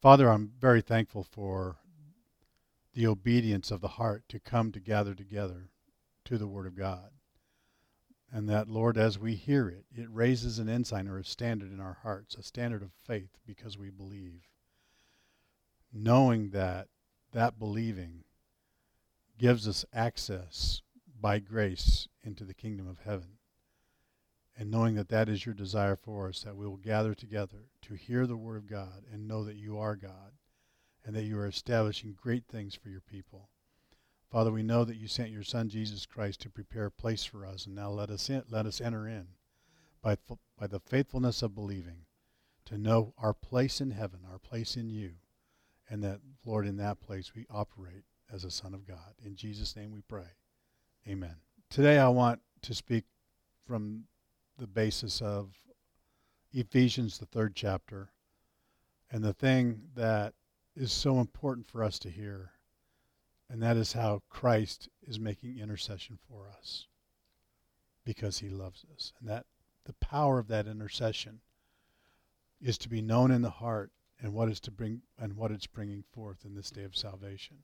Father, I'm very thankful for the obedience of the heart to come to gather together to the Word of God. And that, Lord, as we hear it, it raises an ensign or a standard in our hearts, a standard of faith because we believe. Knowing that that believing gives us access by grace into the kingdom of heaven. And knowing that that is your desire for us, that we will gather together to hear the Word of God and know that you are God and that you are establishing great things for your people. Father, we know that you sent your Son Jesus Christ to prepare a place for us, and now let us in, let us enter in by by the faithfulness of believing, to know our place in heaven, our place in you, and that Lord, in that place we operate as a son of God. In Jesus' name we pray, Amen. Today I want to speak from the basis of Ephesians, the third chapter, and the thing that is so important for us to hear and that is how Christ is making intercession for us because he loves us. And that the power of that intercession is to be known in the heart and what is to bring and what it's bringing forth in this day of salvation.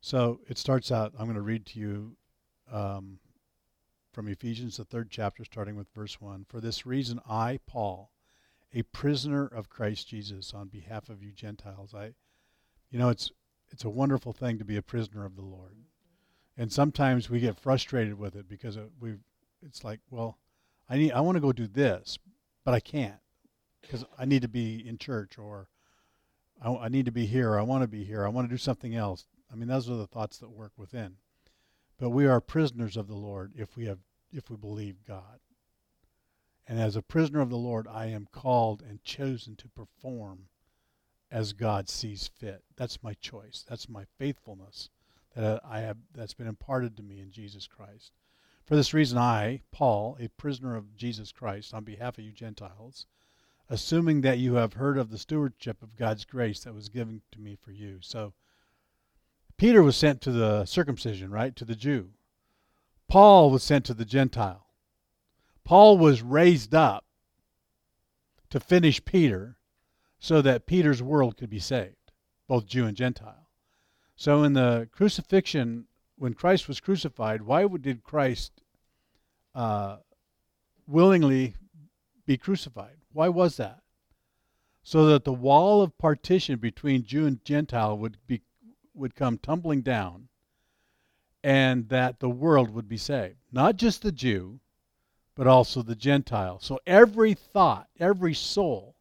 So it starts out. I'm going to read to you um, from Ephesians, the third chapter, starting with verse one. For this reason, I, Paul, a prisoner of Christ Jesus, on behalf of you Gentiles, I, you know, it's it's a wonderful thing to be a prisoner of the Lord. And sometimes we get frustrated with it because we it's like, well, I need I want to go do this, but I can't because I need to be in church or I, I need to be here. I want to be here. I want to do something else. I mean, those are the thoughts that work within. But we are prisoners of the Lord if we have if we believe God. And as a prisoner of the Lord, I am called and chosen to perform as God sees fit. That's my choice. That's my faithfulness that I have that's been imparted to me in Jesus Christ. For this reason I, Paul, a prisoner of Jesus Christ on behalf of you Gentiles, assuming that you have heard of the stewardship of God's grace that was given to me for you. So Peter was sent to the circumcision, right? To the Jew. Paul was sent to the Gentile. Paul was raised up to finish Peter so that Peter's world could be saved, both Jew and Gentile. So in the crucifixion, when Christ was crucified, why did Christ uh, willingly be crucified? Why was that? So that the wall of partition between Jew and Gentile would be would come tumbling down, and that the world would be saved. Not just the Jew, but also the Gentile. So every thought, every soul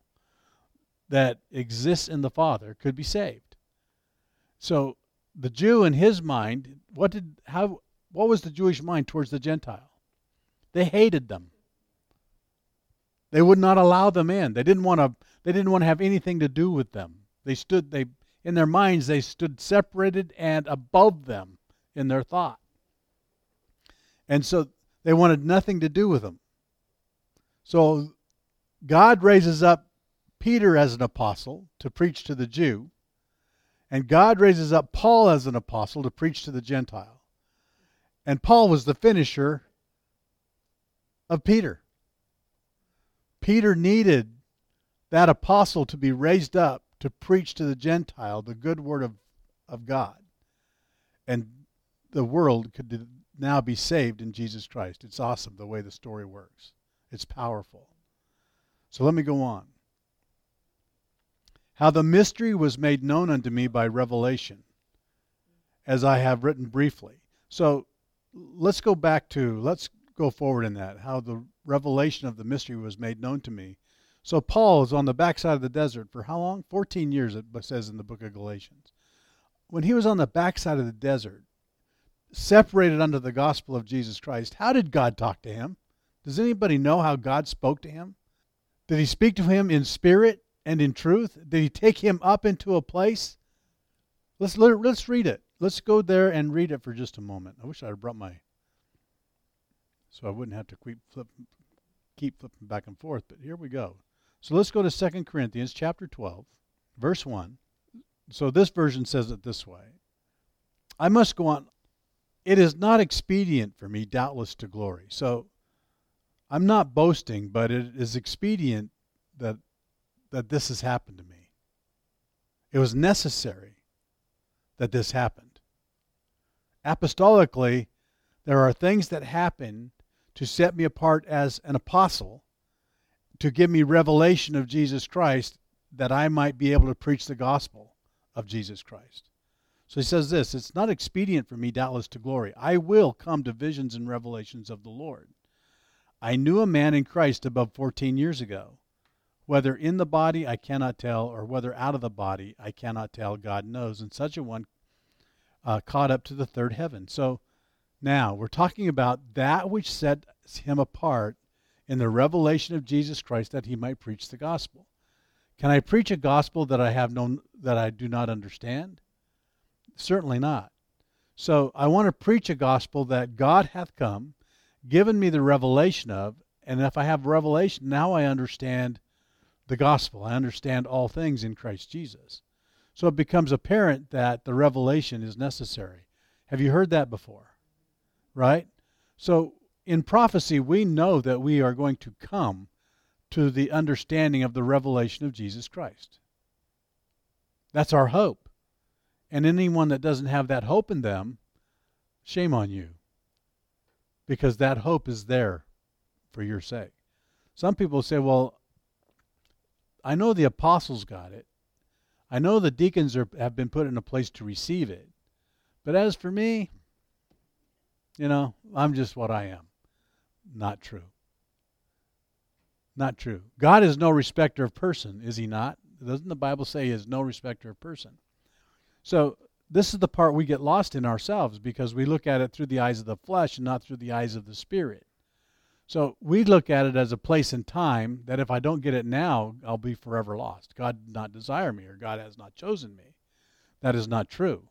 that exists in the Father could be saved. So the Jew in his mind, what did how what was the Jewish mind towards the Gentile? They hated them. They would not allow them in. They didn't want to they didn't want to have anything to do with them. They stood they in their minds they stood separated and above them in their thought. And so they wanted nothing to do with them. So God raises up Peter as an apostle to preach to the Jew, and God raises up Paul as an apostle to preach to the Gentile. And Paul was the finisher of Peter. Peter needed that apostle to be raised up to preach to the Gentile the good word of, of God. And the world could now be saved in Jesus Christ. It's awesome the way the story works, it's powerful. So let me go on how the mystery was made known unto me by revelation, as I have written briefly. So let's go back to, let's go forward in that, how the revelation of the mystery was made known to me. So Paul is on the backside of the desert for how long? 14 years, it says in the book of Galatians. When he was on the backside of the desert, separated under the gospel of Jesus Christ, how did God talk to him? Does anybody know how God spoke to him? Did he speak to him in spirit and in truth? Did he take him up into a place? Let's let's read it. Let's go there and read it for just a moment. I wish I had brought my so I wouldn't have to keep keep flipping back and forth. But here we go. So let's go to Second Corinthians chapter 12, verse 1. So this version says it this way. I must go on. It is not expedient for me, doubtless, to glory. So I'm not boasting, but it is expedient that that this has happened to me. It was necessary that this happened. Apostolically, there are things that happen to set me apart as an apostle, to give me revelation of Jesus Christ, that I might be able to preach the gospel of Jesus Christ. So he says this It's not expedient for me, doubtless, to glory. I will come to visions and revelations of the Lord. I knew a man in Christ above 14 years ago. Whether in the body, I cannot tell, or whether out of the body, I cannot tell. God knows. And such a one uh, caught up to the third heaven. So now we're talking about that which sets him apart in the revelation of Jesus Christ that he might preach the gospel. Can I preach a gospel that I have known that I do not understand? Certainly not. So I want to preach a gospel that God hath come, given me the revelation of, and if I have revelation, now I understand the gospel. I understand all things in Christ Jesus. So it becomes apparent that the revelation is necessary. Have you heard that before? Right? So in prophecy, we know that we are going to come to the understanding of the revelation of Jesus Christ. That's our hope. And anyone that doesn't have that hope in them, shame on you. Because that hope is there for your sake. Some people say, well, I know the apostles got it. I know the deacons are, have been put in a place to receive it. But as for me, you know, I'm just what I am. Not true. Not true. God is no respecter of person, is he not? Doesn't the Bible say he is no respecter of person? So this is the part we get lost in ourselves because we look at it through the eyes of the flesh and not through the eyes of the spirit. So we look at it as a place in time that if I don't get it now, I'll be forever lost. God did not desire me or God has not chosen me. That is not true.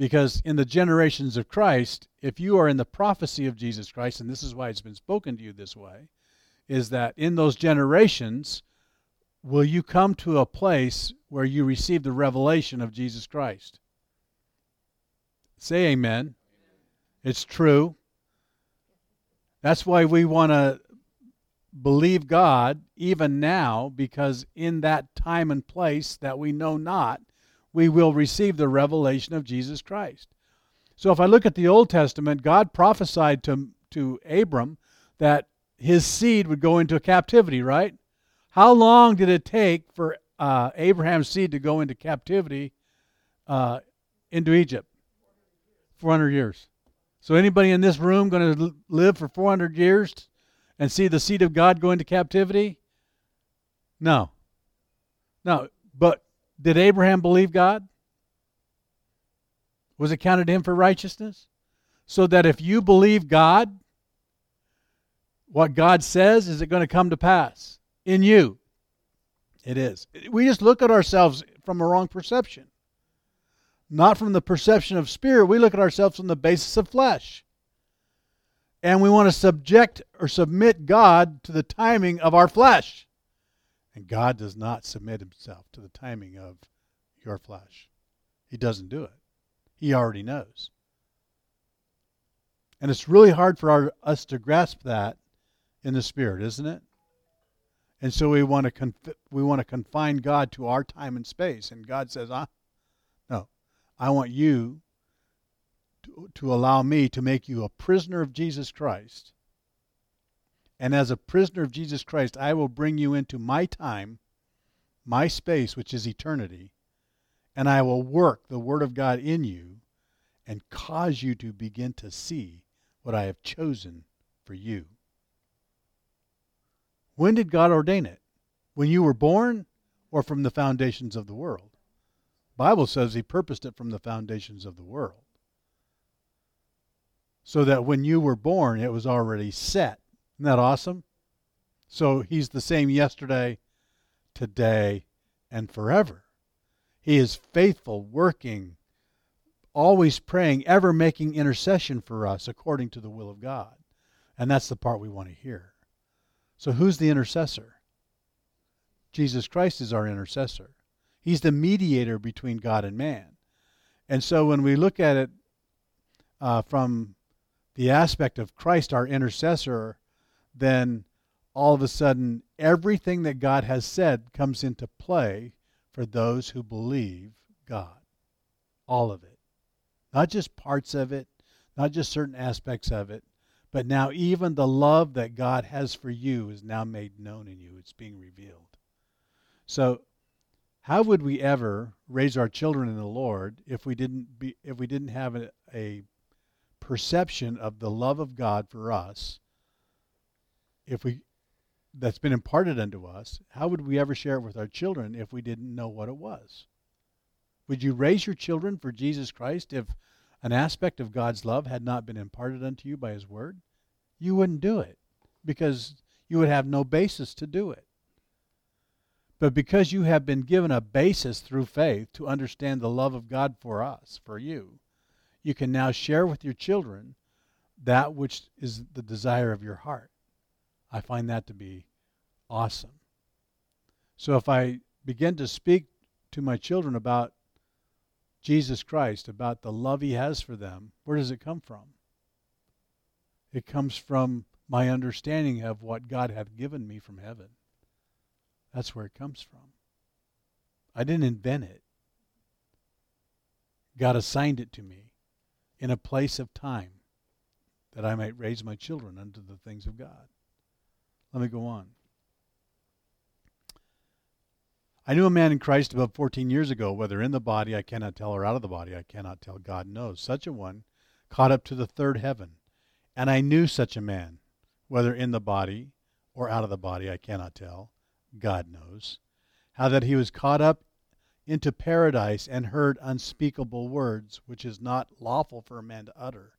Because in the generations of Christ, if you are in the prophecy of Jesus Christ, and this is why it's been spoken to you this way, is that in those generations, will you come to a place where you receive the revelation of Jesus Christ? Say amen. It's true. That's why we want to believe God even now, because in that time and place that we know not, we will receive the revelation of Jesus Christ. So if I look at the Old Testament, God prophesied to, to Abram that his seed would go into captivity, right? How long did it take for uh, Abraham's seed to go into captivity uh, into Egypt? 400 years. So anybody in this room going to live for 400 years and see the seed of God go into captivity? No. No. But did Abraham believe God? Was it counted to him for righteousness? So that if you believe God, what God says, is it going to come to pass? in you. It is. We just look at ourselves from a wrong perception. Not from the perception of spirit. We look at ourselves from the basis of flesh. And we want to subject or submit God to the timing of our flesh. And God does not submit himself to the timing of your flesh. He doesn't do it. He already knows. And it's really hard for our, us to grasp that in the spirit, isn't it? And so we want to conf- we want to confine God to our time and space. And God says, "Ah, no, I want you to, to allow me to make you a prisoner of Jesus Christ. And as a prisoner of Jesus Christ, I will bring you into my time, my space, which is eternity, and I will work the Word of God in you and cause you to begin to see what I have chosen for you." When did God ordain it? When you were born or from the foundations of the world? Bible says he purposed it from the foundations of the world. So that when you were born, it was already set. Isn't that awesome? So he's the same yesterday, today, and forever. He is faithful, working, always praying, ever making intercession for us according to the will of God. And that's the part we want to hear. So who's the intercessor? Jesus Christ is our intercessor. He's the mediator between God and man. And so when we look at it uh, from the aspect of Christ, our intercessor, then all of a sudden everything that God has said comes into play for those who believe God. All of it. Not just parts of it, not just certain aspects of it, but now even the love that God has for you is now made known in you. It's being revealed. So how would we ever raise our children in the Lord if we didn't be if we didn't have a, a perception of the love of God for us? If we that's been imparted unto us, how would we ever share it with our children if we didn't know what it was? Would you raise your children for Jesus Christ if an aspect of God's love had not been imparted unto you by His Word? You wouldn't do it because you would have no basis to do it. But because you have been given a basis through faith to understand the love of God for us, for you, you can now share with your children that which is the desire of your heart. I find that to be awesome. So if I begin to speak to my children about Jesus Christ, about the love he has for them, where does it come from? It comes from my understanding of what God hath given me from heaven. That's where it comes from. I didn't invent it. God assigned it to me in a place of time that I might raise my children unto the things of God. Let me go on. I knew a man in Christ about 14 years ago, whether in the body I cannot tell, or out of the body I cannot tell, God knows. Such a one caught up to the third heaven. And I knew such a man, whether in the body or out of the body I cannot tell, God knows. How that he was caught up into paradise and heard unspeakable words, which is not lawful for a man to utter.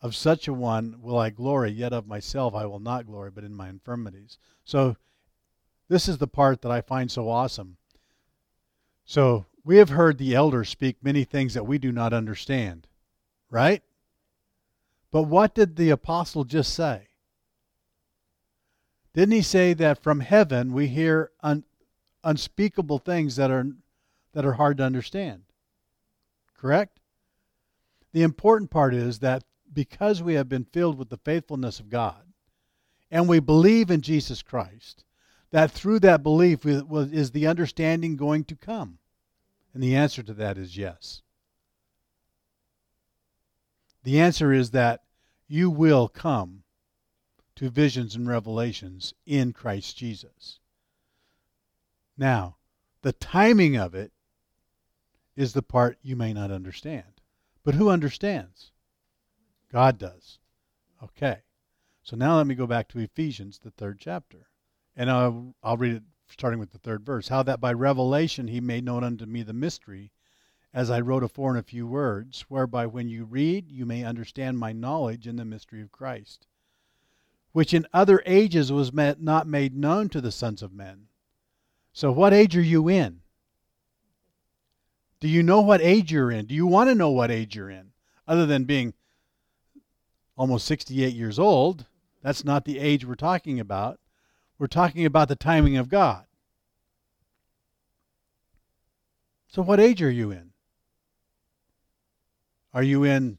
Of such a one will I glory, yet of myself I will not glory, but in my infirmities. So, this is the part that I find so awesome. So, we have heard the elders speak many things that we do not understand, right? But what did the apostle just say? Didn't he say that from heaven we hear un- unspeakable things that are that are hard to understand? Correct? The important part is that because we have been filled with the faithfulness of God and we believe in Jesus Christ, that through that belief is the understanding going to come? And the answer to that is yes. The answer is that you will come to visions and revelations in Christ Jesus. Now, the timing of it is the part you may not understand. But who understands? God does. Okay. So now let me go back to Ephesians, the third chapter. And I'll, I'll read it starting with the third verse. How that by revelation he made known unto me the mystery, as I wrote afore in a few words, whereby when you read, you may understand my knowledge in the mystery of Christ, which in other ages was met, not made known to the sons of men. So, what age are you in? Do you know what age you're in? Do you want to know what age you're in? Other than being almost 68 years old, that's not the age we're talking about. We're talking about the timing of God. So, what age are you in? Are you in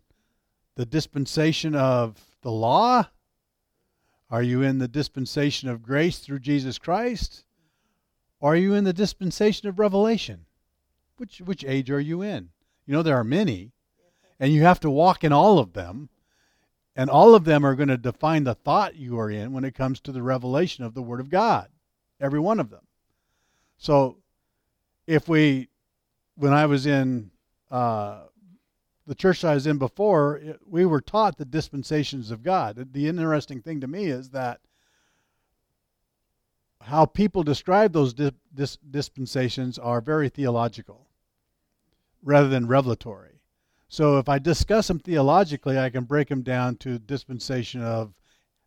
the dispensation of the law? Are you in the dispensation of grace through Jesus Christ? Or are you in the dispensation of revelation? Which, which age are you in? You know, there are many, and you have to walk in all of them. And all of them are going to define the thought you are in when it comes to the revelation of the Word of God. Every one of them. So, if we, when I was in uh, the church I was in before, it, we were taught the dispensations of God. The interesting thing to me is that how people describe those di- dis- dispensations are very theological rather than revelatory. So if I discuss them theologically, I can break them down to dispensation of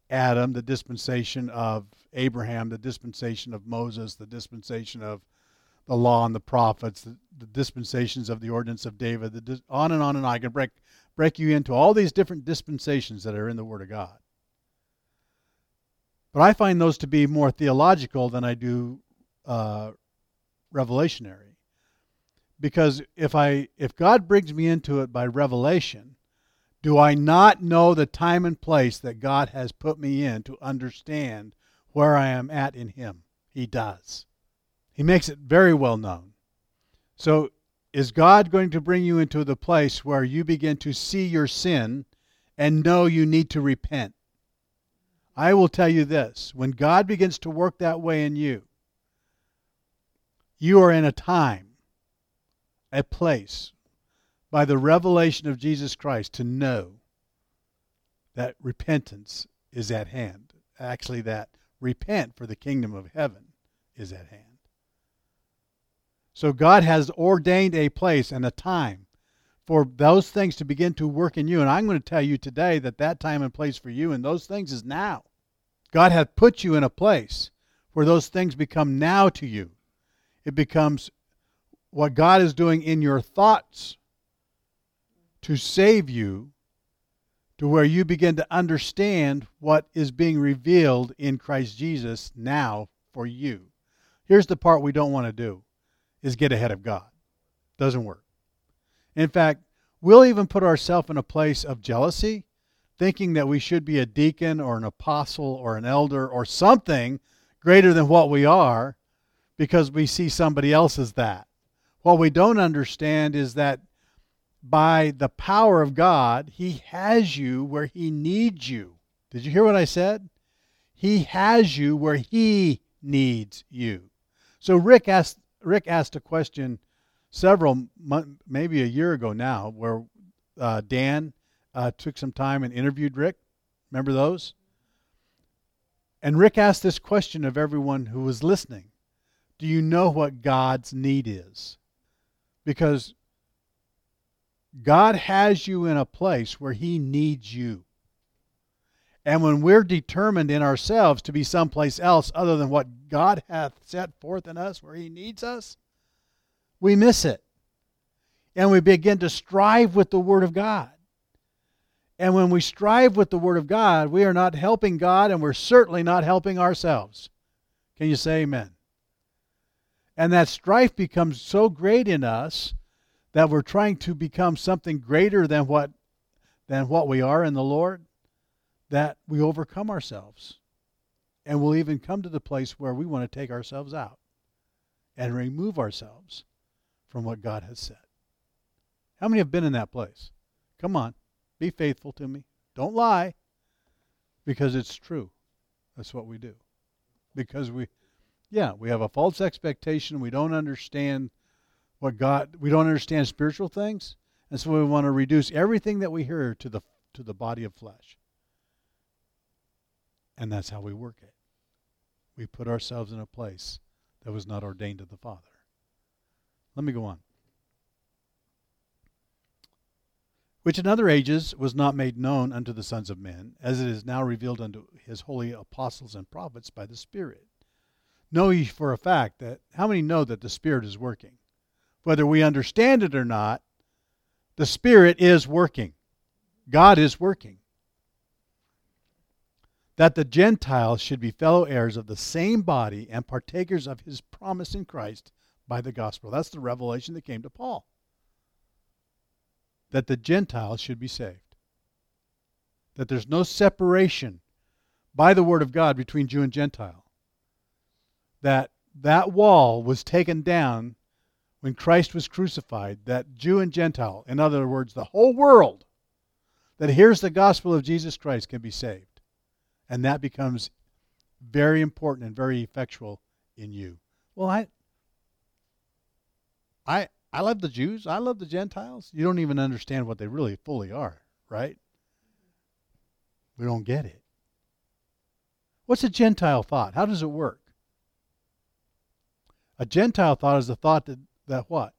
Adam, the dispensation of Abraham, the dispensation of Moses, the dispensation of the law and the prophets, the, the dispensations of the ordinance of David, the on and on and on. I can break break you into all these different dispensations that are in the Word of God. But I find those to be more theological than I do uh, revelationary because if I if God brings me into it by revelation, do I not know the time and place that God has put me in to understand where I am at in him? He does. He makes it very well known. So, is God going to bring you into the place where you begin to see your sin and know you need to repent? I will tell you this when God begins to work that way in you, you are in a time, a place, by the revelation of Jesus Christ to know that repentance is at hand. Actually, that repent for the kingdom of heaven is at hand. So God has ordained a place and a time for those things to begin to work in you. And I'm going to tell you today that that time and place for you and those things is now. God hath put you in a place where those things become now to you. It becomes what God is doing in your thoughts to save you to where you begin to understand what is being revealed in Christ Jesus now for you. Here's the part we don't want to do is get ahead of God. Doesn't work. In fact, we'll even put ourselves in a place of jealousy, thinking that we should be a deacon or an apostle or an elder or something greater than what we are because we see somebody else as that. What we don't understand is that by the power of God, He has you where He needs you. Did you hear what I said? He has you where He needs you. So Rick asked Rick asked a question several maybe a year ago now, where uh, Dan uh, took some time and interviewed Rick. Remember those? And Rick asked this question of everyone who was listening: Do you know what God's need is? Because God has you in a place where He needs you. And when we're determined in ourselves to be someplace else other than what God hath set forth in us where He needs us, we miss it. And we begin to strive with the Word of God. And when we strive with the Word of God, we are not helping God and we're certainly not helping ourselves. Can you say amen? And that strife becomes so great in us that we're trying to become something greater than what than what we are in the Lord, that we overcome ourselves. And we'll even come to the place where we want to take ourselves out and remove ourselves from what God has said. How many have been in that place? Come on, be faithful to me. Don't lie because it's true. That's what we do. Because we, yeah, we have a false expectation. We don't understand what God we don't understand spiritual things, and so we want to reduce everything that we hear to the to the body of flesh. And that's how we work it. We put ourselves in a place that was not ordained of the Father. Let me go on. Which in other ages was not made known unto the sons of men, as it is now revealed unto his holy apostles and prophets by the Spirit. Know ye for a fact that, how many know that the Spirit is working? whether we understand it or not, the Spirit is working. God is working. That the Gentiles should be fellow heirs of the same body and partakers of his promise in Christ by the gospel. That's the revelation that came to Paul. That the Gentiles should be saved. That there's no separation by the word of God between Jew and Gentile. That that wall was taken down when Christ was crucified that Jew and Gentile, in other words, the whole world that hears the gospel of Jesus Christ can be saved. And that becomes very important and very effectual in you. Well, I I I love the Jews. I love the Gentiles. You don't even understand what they really fully are, right? We don't get it. What's a Gentile thought? How does it work? A Gentile thought is a thought that that what?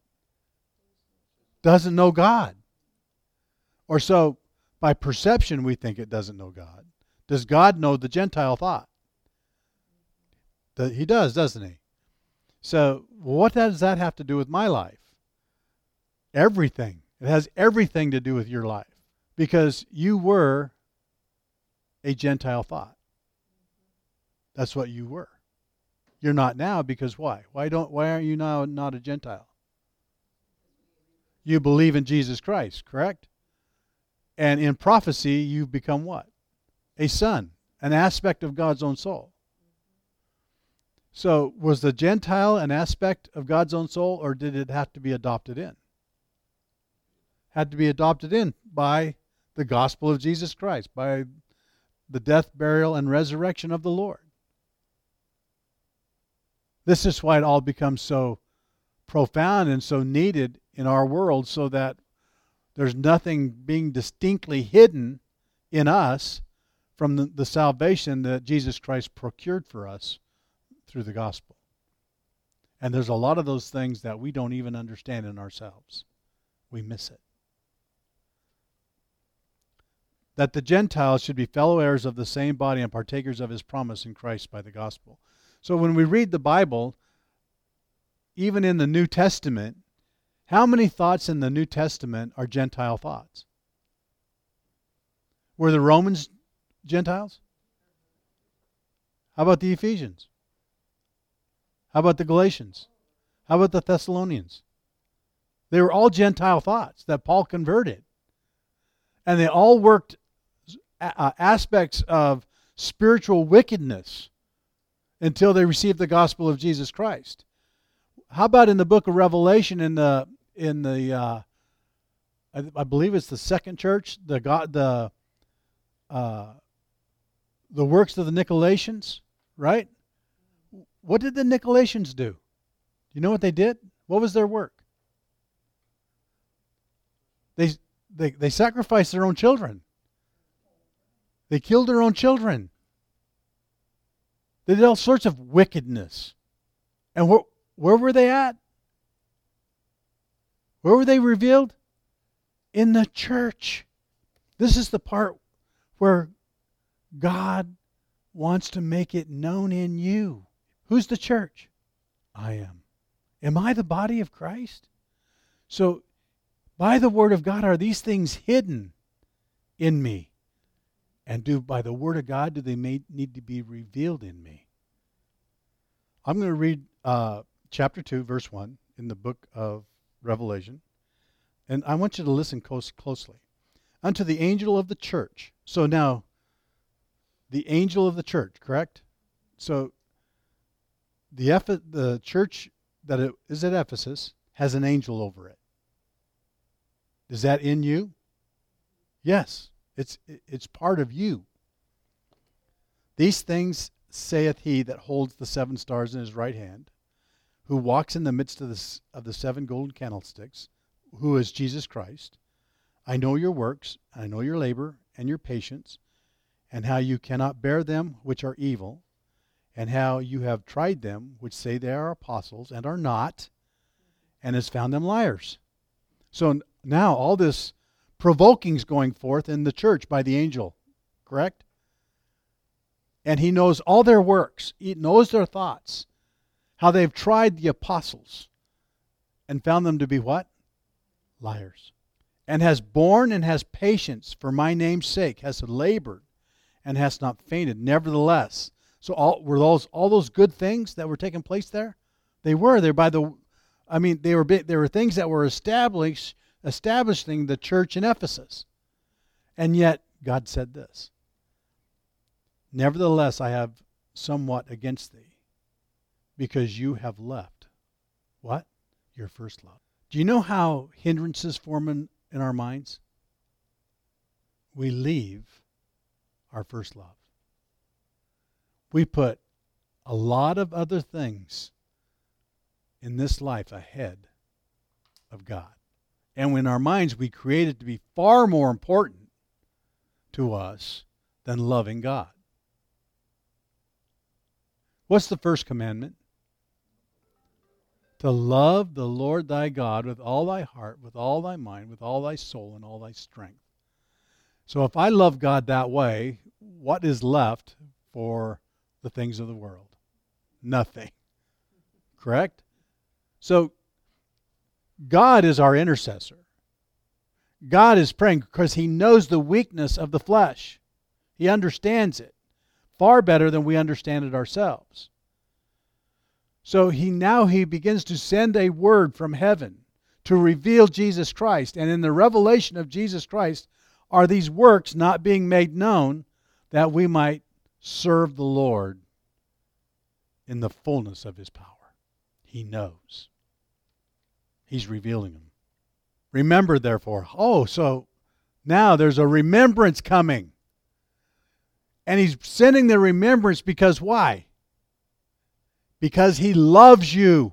Doesn't know God. Or so by perception we think it doesn't know God. Does God know the Gentile thought? He does, doesn't he? So, what does that have to do with my life? Everything. It has everything to do with your life because you were a Gentile thought. That's what you were. You're not now because why? Why don't why aren't you now not a Gentile? You believe in Jesus Christ, correct? And in prophecy you've become what? A son, an aspect of God's own soul. So, was the Gentile an aspect of God's own soul, or did it have to be adopted in? Had to be adopted in by the gospel of Jesus Christ, by the death, burial, and resurrection of the Lord. This is why it all becomes so profound and so needed in our world, so that there's nothing being distinctly hidden in us from the, the salvation that Jesus Christ procured for us through the gospel. And there's a lot of those things that we don't even understand in ourselves. We miss it. That the Gentiles should be fellow heirs of the same body and partakers of his promise in Christ by the gospel. So when we read the Bible, even in the New Testament, how many thoughts in the New Testament are Gentile thoughts? Were the Romans Gentiles? How about the Ephesians? How about the Galatians? How about the Thessalonians? They were all Gentile thoughts that Paul converted. And they all worked uh, aspects of spiritual wickedness until they received the gospel of Jesus Christ. How about in the book of Revelation in the in the uh, I, I, believe it's the second church, the God the uh, the works of the Nicolaitans, right? What did the Nicolaitans do? Do you know what they did? What was their work? They they they sacrificed their own children. They killed their own children. They did all sorts of wickedness. And where, where were they at? Where were they revealed? In the church. This is the part where God wants to make it known in you. Who's the church? I am. Am I the body of Christ? So, by the Word of God, are these things hidden in me? And do by the word of God do they may, need to be revealed in me? I'm going to read uh, chapter 2, verse 1 in the book of Revelation. And I want you to listen close, closely. Unto the angel of the church. So now, the angel of the church, correct? So the, Eph- the church that it is at Ephesus has an angel over it. Is that in you? Yes. It's, it's part of you. These things saith he that holds the seven stars in his right hand, who walks in the midst of the, of the seven golden candlesticks, who is Jesus Christ. I know your works, I know your labor and your patience, and how you cannot bear them which are evil, and how you have tried them which say they are apostles and are not, and has found them liars. So now all this provokings going forth in the church by the angel, correct? And he knows all their works, he knows their thoughts, how they've tried the apostles and found them to be what? Liars. And has borne and has patience for my name's sake, has labored and has not fainted. Nevertheless, so all were those all those good things that were taking place there? They were there by the I mean they were they were things that were established establishing the church in Ephesus. And yet, God said this Nevertheless, I have somewhat against thee, because you have left what? Your first love. Do you know how hindrances form in, in our minds? We leave our first love. We put a lot of other things in this life ahead of God. And in our minds, we create it to be far more important to us than loving God. What's the first commandment? To love the Lord thy God with all thy heart, with all thy mind, with all thy soul, and all thy strength. So if I love God that way, what is left for the things of the world? Nothing. Correct? So God is our intercessor. God is praying because He knows the weakness of the flesh. He understands it far better than we understand it ourselves. So he now he begins to send a word from heaven to reveal Jesus Christ. And in the revelation of Jesus Christ are these works not being made known that we might serve the Lord in the fullness of his power. He knows. He's revealing them. Remember, therefore. Oh, so now there's a remembrance coming. And he's sending the remembrance because why? Because he loves you.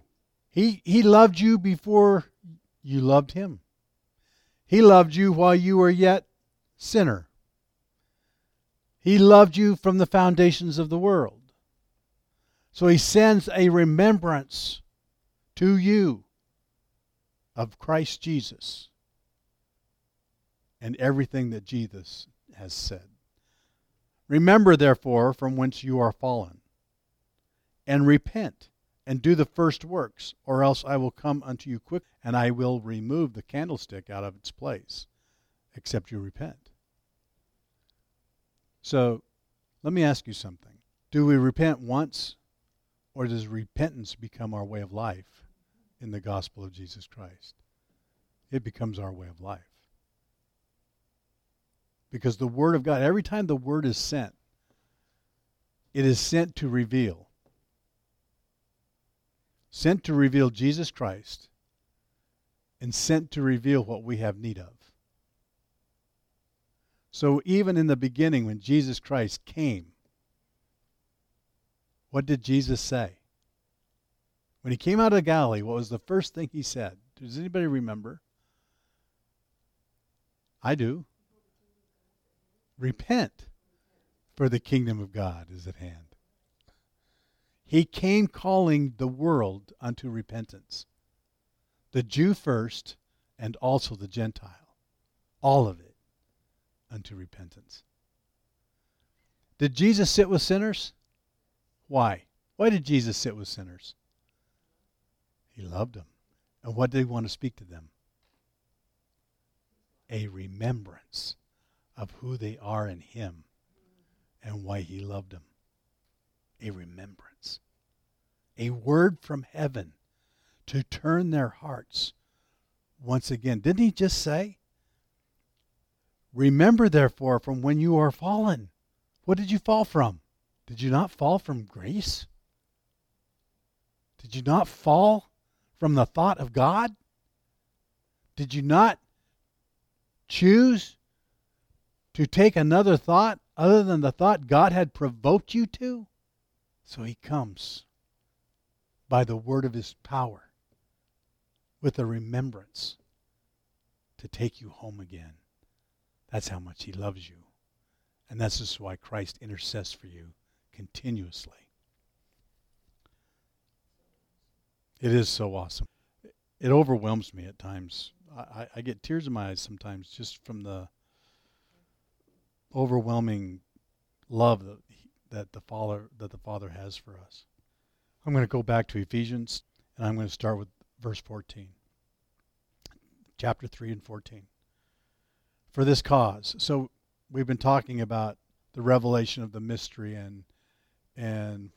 He, he loved you before you loved him. He loved you while you were yet sinner. He loved you from the foundations of the world. So he sends a remembrance to you of Christ Jesus and everything that Jesus has said. Remember, therefore, from whence you are fallen, and repent, and do the first works, or else I will come unto you quick, and I will remove the candlestick out of its place, except you repent. So, let me ask you something. Do we repent once, or does repentance become our way of life in the gospel of Jesus Christ? It becomes our way of life. Because the Word of God, every time the Word is sent, it is sent to reveal. Sent to reveal Jesus Christ and sent to reveal what we have need of. So even in the beginning, when Jesus Christ came, what did Jesus say? When he came out of Galilee, what was the first thing he said? Does anybody remember? I do. Repent, for the kingdom of God is at hand. He came calling the world unto repentance. The Jew first, and also the Gentile. All of it unto repentance. Did Jesus sit with sinners? Why? Why did Jesus sit with sinners? He loved them. And what did he want to speak to them? A remembrance of who they are in Him and why He loved them. A remembrance. A word from heaven to turn their hearts once again. Didn't He just say? Remember, therefore, from when you are fallen. What did you fall from? Did you not fall from grace? Did you not fall from the thought of God? Did you not choose to take another thought other than the thought God had provoked you to? So he comes by the word of his power with a remembrance to take you home again. That's how much he loves you. And that's just why Christ intercedes for you continuously. It is so awesome. It overwhelms me at times. I, I get tears in my eyes sometimes just from the overwhelming love that, that the Father that the Father has for us. I'm going to go back to Ephesians and I'm going to start with verse 14. Chapter 3 and 14. For this cause. So we've been talking about the revelation of the mystery and and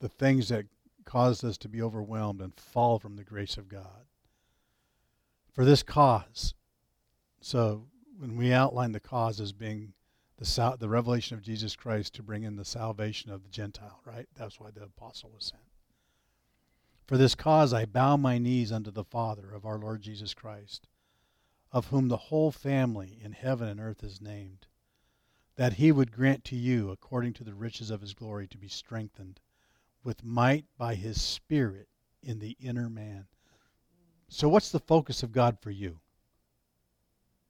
the things that caused us to be overwhelmed and fall from the grace of God. For this cause. So when we outline the cause as being the, sal- the revelation of Jesus Christ to bring in the salvation of the Gentile, right? That's why the apostle was sent. For this cause I bow my knees unto the Father of our Lord Jesus Christ, of whom the whole family in heaven and earth is named, that he would grant to you, according to the riches of his glory, to be strengthened with might by his Spirit in the inner man. So, what's the focus of God for you?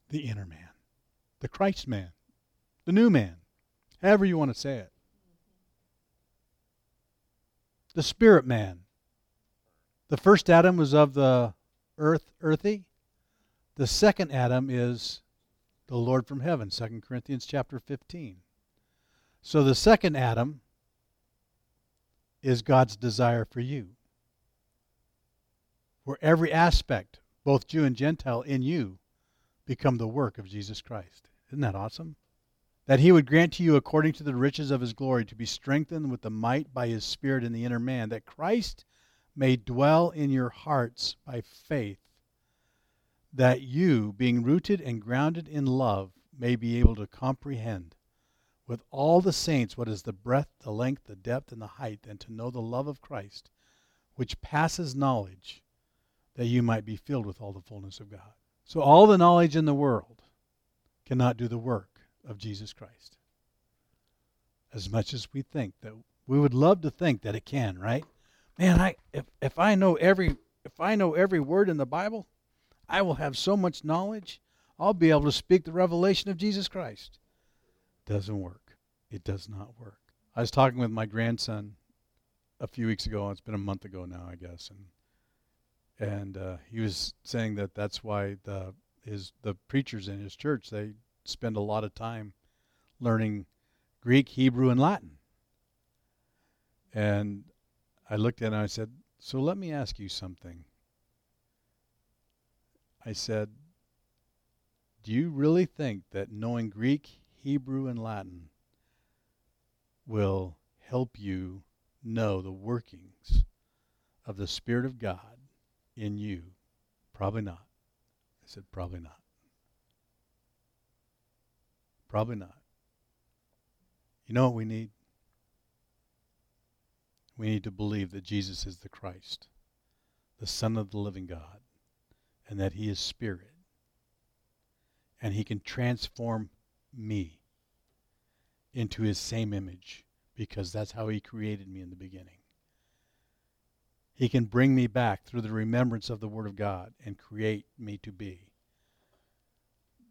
The inner man, the Christ man the new man, however you want to say it. The spirit man. The first Adam was of the earth, earthy. The second Adam is the Lord from heaven, 2 Corinthians chapter 15. So the second Adam is God's desire for you. Where every aspect, both Jew and Gentile, in you become the work of Jesus Christ. Isn't that awesome? that he would grant to you according to the riches of his glory to be strengthened with the might by his spirit in the inner man that christ may dwell in your hearts by faith that you being rooted and grounded in love may be able to comprehend with all the saints what is the breadth, the length, the depth, and the height, and to know the love of Christ, which passes knowledge, that you might be filled with all the fullness of God. So, all the knowledge in the world cannot do the work of Jesus Christ. As much as we think that we would love to think that it can, right? Man, I if, if I know every if I know every word in the Bible, I will have so much knowledge, I'll be able to speak the revelation of Jesus Christ. Doesn't work. It does not work. I was talking with my grandson a few weeks ago. It's been a month ago now, I guess, and and uh, he was saying that that's why the his the preachers in his church they spend a lot of time learning Greek, Hebrew, and Latin. And I looked at him and I said, "So let me ask you something." I said, "Do you really think that knowing Greek, Hebrew, and Latin will help you know the workings of the Spirit of God in you? Probably not. I said, Probably not. Probably not. You know what we need? We need to believe that Jesus is the Christ, the Son of the living God, and that He is Spirit. And He can transform me into His same image because that's how He created me in the beginning. He can bring me back through the remembrance of the Word of God and create me to be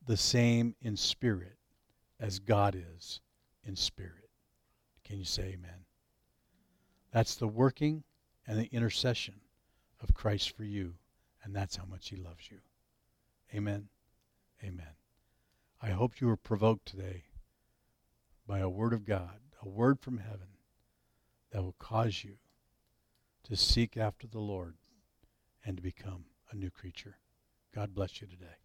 the same in spirit as God is in spirit. Can you say amen? That's the working and the intercession of Christ for you, and that's how much He loves you. Amen. Amen. I hope you were provoked today by a word of God, a word from heaven that will cause you to seek after the Lord and to become a new creature. God bless you today.